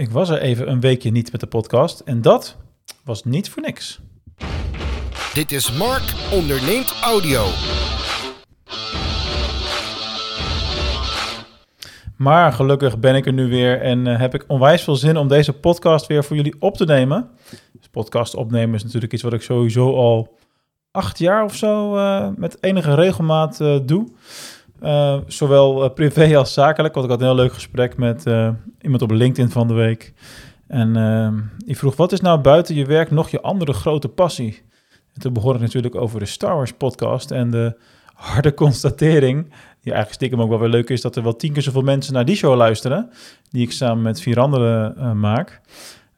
Ik was er even een weekje niet met de podcast en dat was niet voor niks. Dit is Mark onderneemt audio. Maar gelukkig ben ik er nu weer en uh, heb ik onwijs veel zin om deze podcast weer voor jullie op te nemen. Dus podcast opnemen is natuurlijk iets wat ik sowieso al acht jaar of zo uh, met enige regelmaat uh, doe. Zowel privé als zakelijk. Want ik had een heel leuk gesprek met iemand op LinkedIn van de week. En die vroeg, wat is nou buiten je werk nog je andere grote passie? En toen begon ik natuurlijk over de Star Wars podcast en de harde constatering, die eigenlijk stiekem ook wel weer leuk is, dat er wel tien keer zoveel mensen naar die show luisteren, die ik samen met vier anderen maak,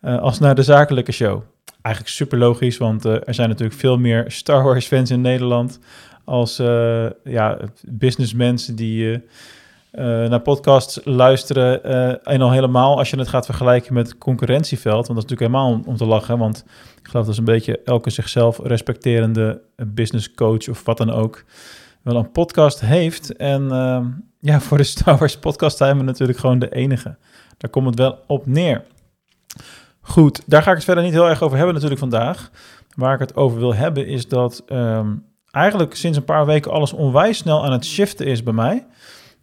als naar de zakelijke show. Eigenlijk super logisch, want er zijn natuurlijk veel meer Star Wars fans in Nederland als ja, businessmensen die naar podcasts luisteren. en al helemaal als je het gaat vergelijken met concurrentieveld, want dat is natuurlijk helemaal om, te lachen, want ik geloof dat is een beetje elke zichzelf respecterende business coach of wat dan ook wel een podcast heeft. En uh, ja, voor de Star Wars podcast zijn we natuurlijk gewoon de enige. Daar komt het wel op neer. Goed, daar ga ik het verder niet heel erg over hebben natuurlijk vandaag. Waar ik het over wil hebben is dat um, eigenlijk sinds een paar weken alles onwijs snel aan het shiften is bij mij.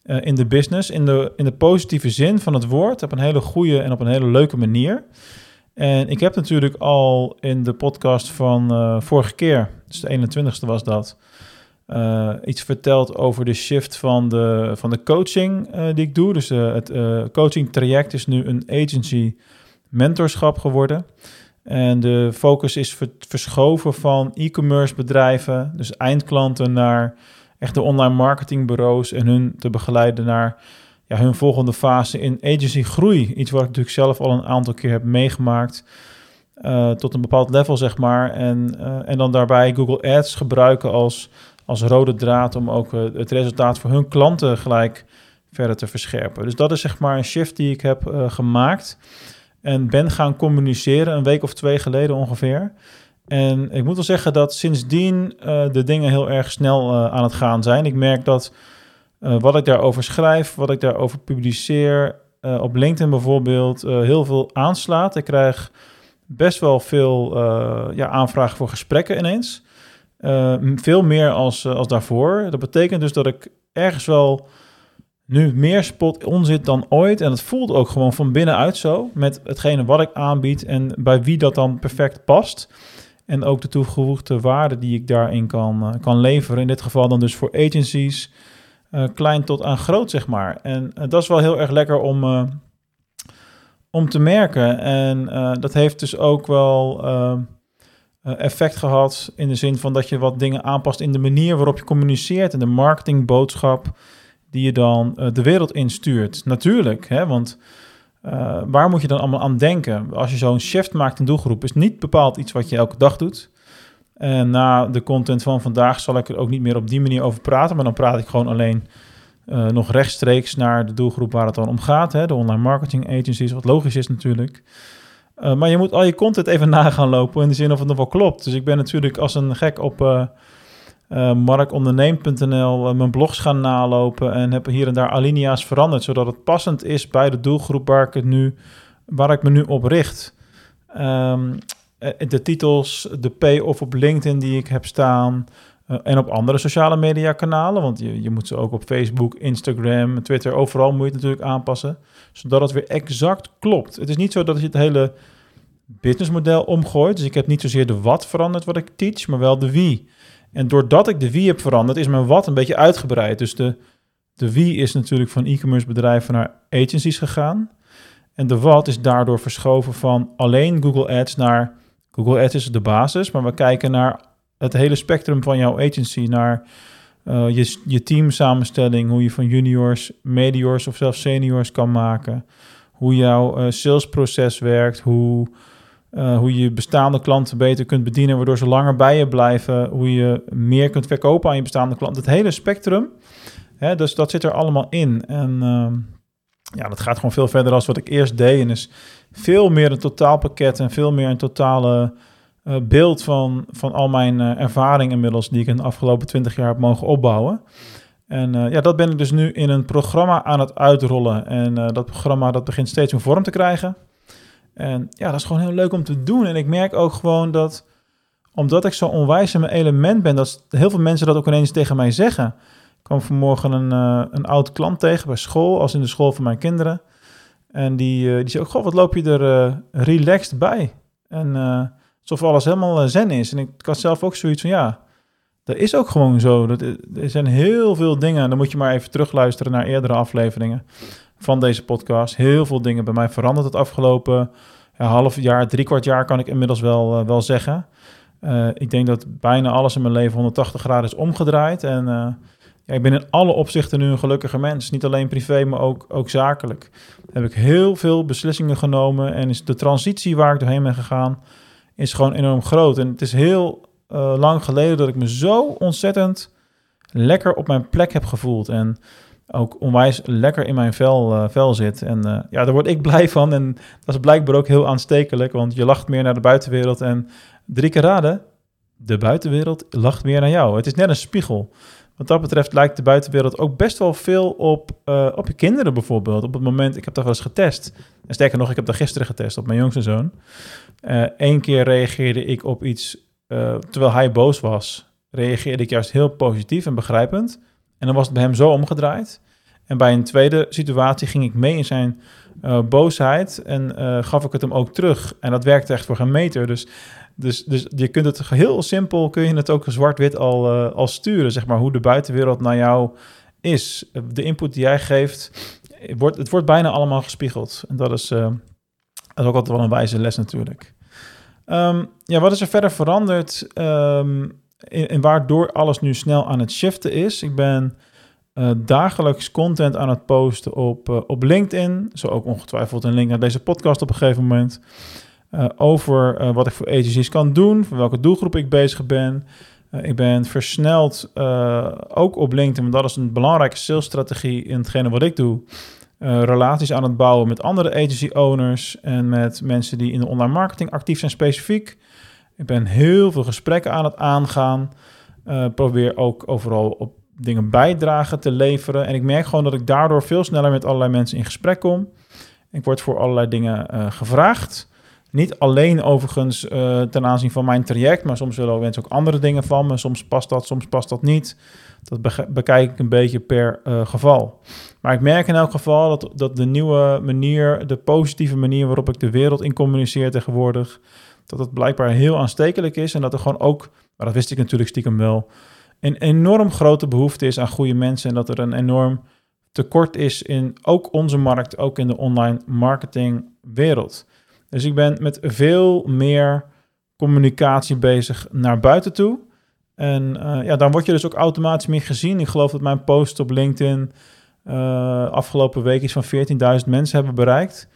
Uh, in de business, in de, in de positieve zin van het woord, op een hele goede en op een hele leuke manier. En ik heb natuurlijk al in de podcast van uh, vorige keer, dus de 21ste was dat, uh, iets verteld over de shift van de, van de coaching die ik doe. Dus het coaching traject is nu een agency mentorschap geworden. En de focus is ver verschoven van e-commerce bedrijven, dus eindklanten, naar echte online marketingbureaus en hun te begeleiden naar ja, hun volgende fase in agency groei. Iets wat ik natuurlijk zelf al een aantal keer heb meegemaakt. tot een bepaald level, zeg maar. En, en dan daarbij Google Ads gebruiken als als rode draad om ook eh, het resultaat voor hun klanten gelijk verder te verscherpen. Dus dat is zeg maar een shift die ik heb gemaakt en ben gaan communiceren een week of twee geleden ongeveer. En ik moet wel zeggen dat sindsdien uh, de dingen heel erg snel uh, aan het gaan zijn. Ik merk dat wat ik daarover schrijf, wat ik daarover publiceer, op LinkedIn bijvoorbeeld, heel veel aanslaat. Ik krijg best wel veel ja, aanvragen voor gesprekken ineens. Veel meer als, als daarvoor. Dat betekent dus dat ik ergens wel nu meer spot on zit dan ooit. En het voelt ook gewoon van binnenuit zo. Met hetgene wat ik aanbied en bij wie dat dan perfect past. En ook de toegevoegde waarde die ik daarin kan, uh, kan leveren. In dit geval dan dus voor agencies. klein tot aan groot, zeg maar. En dat is wel heel erg lekker om, om te merken. En dat heeft dus ook wel eh, effect gehad in de zin van dat je wat dingen aanpast in de manier waarop je communiceert en de marketingboodschap die je dan uh, de wereld instuurt. Natuurlijk, hè, want uh, waar moet je dan allemaal aan denken? Als je zo'n shift maakt in doelgroep, is niet bepaald iets wat je elke dag doet. En na de content van vandaag zal ik er ook niet meer op die manier over praten, maar dan praat ik gewoon alleen uh, nog rechtstreeks naar de doelgroep waar het dan om gaat. Hè, de online marketing agencies, wat logisch is natuurlijk. Maar je moet al je content even na gaan lopen in de zin of het nog wel klopt. Dus ik ben natuurlijk als een gek op uh, mijn blogs gaan nalopen en heb hier en daar alinea's veranderd, zodat het passend is bij de doelgroep waar ik, het nu, waar ik me nu op richt. Um, de titels, de pay-off op LinkedIn die ik heb staan en op andere sociale media kanalen, want je, je moet ze ook op Facebook, Instagram, Twitter, overal moet je het natuurlijk aanpassen zodat het weer exact klopt. Het is niet zo dat je het hele businessmodel omgooit. Dus ik heb niet zozeer de wat veranderd wat ik teach, maar wel de wie. En doordat ik de wie heb veranderd, is mijn wat een beetje uitgebreid. Dus de, de wie is natuurlijk van e-commerce bedrijven naar agencies gegaan. En de wat is daardoor verschoven van alleen Google Ads naar Google Ads is de basis, maar we kijken naar het hele spectrum van jouw agency, naar uh, je, je teamsamenstelling, hoe je van juniors, mediors of zelfs seniors kan maken. Hoe jouw uh, salesproces werkt, hoe, uh, hoe je bestaande klanten beter kunt bedienen, waardoor ze langer bij je blijven. Hoe je meer kunt verkopen aan je bestaande klanten. Het hele spectrum. Hè, dus dat zit er allemaal in. En ehm, ja, dat gaat gewoon veel verder dan wat ik eerst deed. En is veel meer een totaalpakket en veel meer een totale uh, beeld van, van al mijn uh, ervaring inmiddels die ik in de afgelopen twintig jaar heb mogen opbouwen. En ja, dat ben ik dus nu in een programma aan het uitrollen. En dat programma dat begint steeds een vorm te krijgen. En ja, dat is gewoon heel leuk om te doen. En ik merk ook gewoon dat, omdat ik zo onwijs in mijn element ben, dat heel veel mensen dat ook ineens tegen mij zeggen. Ik kwam vanmorgen een, uh, een oud klant tegen bij school, als in de school van mijn kinderen. En die, uh, die zei ook, goh, wat loop je er uh, relaxed bij? En alsof alles helemaal zen is. En ik, ik had zelf ook zoiets van, ja, dat is ook gewoon zo. Dat, er zijn heel veel dingen, dan moet je maar even terugluisteren naar eerdere afleveringen van deze podcast. Heel veel dingen bij mij veranderd het afgelopen ja, half jaar, drie kwart jaar kan ik inmiddels wel, uh, wel zeggen. Uh, ik denk dat bijna alles in mijn leven 180 graden is omgedraaid. En ja, ik ben in alle opzichten nu een gelukkige mens. Niet alleen privé, maar ook, ook zakelijk. Heb ik heel veel beslissingen genomen. En is de transitie waar ik doorheen ben gegaan, is gewoon enorm groot. En het is heel lang geleden dat ik me zo ontzettend lekker op mijn plek heb gevoeld. En ook onwijs lekker in mijn vel, uh, vel zit. En uh, ja, daar word ik blij van. En dat is blijkbaar ook heel aanstekelijk, want je lacht meer naar de buitenwereld. En drie keer raden, de buitenwereld lacht meer naar jou. Het is net een spiegel. Wat dat betreft lijkt de buitenwereld ook best wel veel op, uh, op je kinderen bijvoorbeeld. Op het moment, ik heb dat wel eens getest. En sterker nog, ik heb dat gisteren getest op mijn jongste zoon. Eén keer reageerde ik op iets, terwijl hij boos was, reageerde ik juist heel positief en begrijpend. En dan was het bij hem zo omgedraaid. En bij een tweede situatie ging ik mee in zijn uh, boosheid en uh, gaf ik het hem ook terug. En dat werkte echt voor geen meter. Dus, dus, dus je kunt het heel simpel, kun je het ook zwart-wit al, uh, al sturen, zeg maar, hoe de buitenwereld naar jou is. De input die jij geeft, wordt, het wordt bijna allemaal gespiegeld. En dat is, dat is ook altijd wel een wijze les natuurlijk. Um, ja, wat is er verder veranderd? Um, en waardoor alles nu snel aan het shiften is. Ik ben uh, dagelijks content aan het posten op, uh, op LinkedIn. Zo ook ongetwijfeld een link naar deze podcast op een gegeven moment. Uh, over wat ik voor agencies kan doen, voor welke doelgroep ik bezig ben. ik ben versneld ook op LinkedIn, want dat is een belangrijke salesstrategie in hetgene wat ik doe. relaties aan het bouwen met andere agency owners en met mensen die in de online marketing actief zijn specifiek. Ik ben heel veel gesprekken aan het aangaan. Uh, probeer ook overal op dingen bijdragen te leveren. En ik merk gewoon dat ik daardoor veel sneller met allerlei mensen in gesprek kom. Ik word voor allerlei dingen uh, gevraagd. Niet alleen overigens uh, ten aanzien van mijn traject, maar soms willen mensen ook andere dingen van me. Soms past dat, soms past dat niet. Dat be bekijk ik een beetje per geval. Maar ik merk in elk geval dat, dat de nieuwe manier, de positieve manier waarop ik de wereld in communiceer tegenwoordig, dat het blijkbaar heel aanstekelijk is en dat er gewoon ook, maar dat wist ik natuurlijk stiekem wel, een enorm grote behoefte is aan goede mensen en dat er een enorm tekort is in ook onze markt, ook in de online marketingwereld. Dus ik ben met veel meer communicatie bezig naar buiten toe. En uh, ja, dan word je dus ook automatisch meer gezien. Ik geloof dat mijn post op LinkedIn uh, afgelopen week iets van 14.000 mensen hebben bereikt.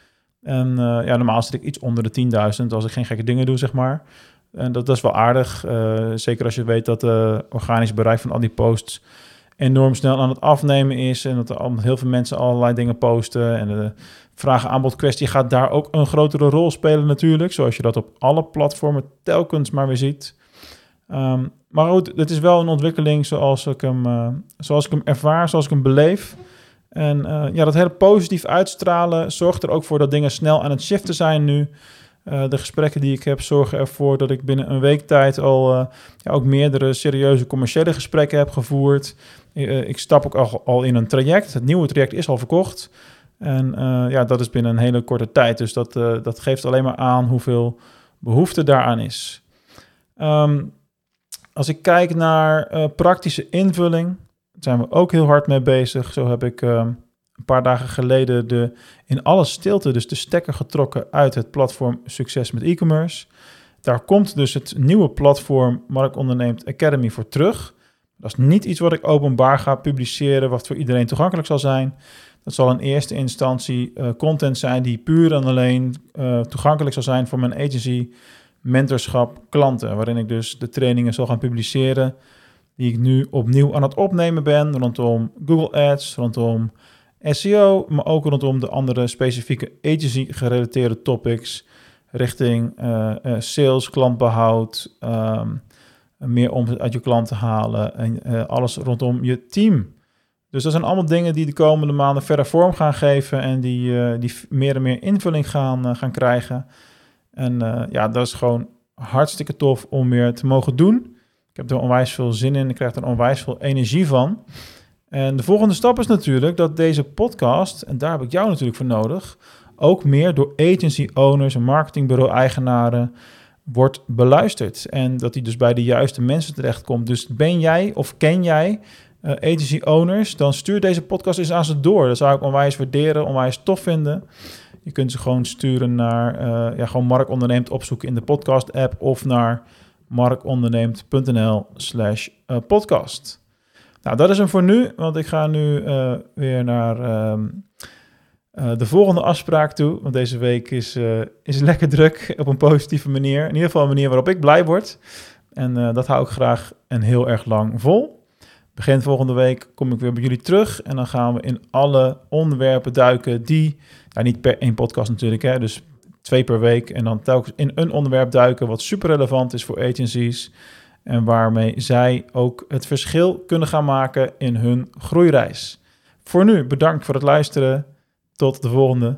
En uh, ja, normaal zit ik iets onder de 10.000 als ik geen gekke dingen doe, zeg maar. En dat, dat is wel aardig. Uh, zeker als je weet dat de organisch bereik van al die posts enorm snel aan het afnemen is. En dat er heel veel mensen allerlei dingen posten. En de vraag-aanbod kwestie gaat daar ook een grotere rol spelen natuurlijk. Zoals je dat op alle platformen telkens maar weer ziet. Um, maar goed, het is wel een ontwikkeling zoals ik hem, zoals ik hem ervaar, zoals ik hem beleef. En uh, ja, dat hele positief uitstralen zorgt er ook voor dat dingen snel aan het shiften zijn nu. Uh, de gesprekken die ik heb zorgen ervoor dat ik binnen een week tijd al uh, ja, ook meerdere serieuze commerciële gesprekken heb gevoerd. ik stap ook al, in een traject. Het nieuwe traject is al verkocht. En ja, dat is binnen een hele korte tijd. Dus dat, dat geeft alleen maar aan hoeveel behoefte daaraan is. Um, als ik kijk naar praktische invulling, zijn we ook heel hard mee bezig. Zo heb ik uh, een paar dagen geleden de, in alle stilte dus de stekker getrokken uit het platform Succes met e-commerce. Daar komt dus het nieuwe platform Mark Onderneemt Academy voor terug. Dat is niet iets wat ik openbaar ga publiceren, wat voor iedereen toegankelijk zal zijn. Dat zal in eerste instantie uh, content zijn die puur en alleen uh, toegankelijk zal zijn voor mijn agency, mentorschap, klanten. Waarin ik dus de trainingen zal gaan publiceren die ik nu opnieuw aan het opnemen ben rondom Google Ads, rondom SEO, maar ook rondom de andere specifieke agency-gerelateerde topics richting uh, uh, sales, klantbehoud, um, meer omzet uit je klanten halen en uh, alles rondom je team. Dus dat zijn allemaal dingen die de komende maanden verder vorm gaan geven en die, die meer en meer invulling gaan, gaan krijgen. En ja, dat is gewoon hartstikke tof om weer te mogen doen. Ik heb er onwijs veel zin in. Ik krijg er onwijs veel energie van. En de volgende stap is natuurlijk dat deze podcast, en daar heb ik jou natuurlijk voor nodig, ook meer door agency owners en marketingbureau-eigenaren wordt beluisterd. En dat die dus bij de juiste mensen terechtkomt. Dus ben jij of ken jij uh, agency owners, dan stuur deze podcast eens aan ze door. Dat zou ik onwijs waarderen, onwijs tof vinden. Je kunt ze gewoon sturen naar, uh, ja, gewoon Mark Onderneemt opzoeken in de podcast-app of naar markonderneemt.nl slash eh, podcast. Nou, dat is hem voor nu, want ik ga nu uh, weer naar uh, de volgende afspraak toe. Want deze week is, is lekker druk op een positieve manier. In ieder geval een manier waarop ik blij word. En dat hou ik graag en heel erg lang vol. Begin volgende week kom ik weer bij jullie terug. En dan gaan we in alle onderwerpen duiken die... Ja, niet per één podcast natuurlijk, hè, dus twee per week. En dan telkens in een onderwerp duiken wat super relevant is voor agencies. En waarmee zij ook het verschil kunnen gaan maken in hun groeireis. Voor nu bedankt voor het luisteren. Tot de volgende.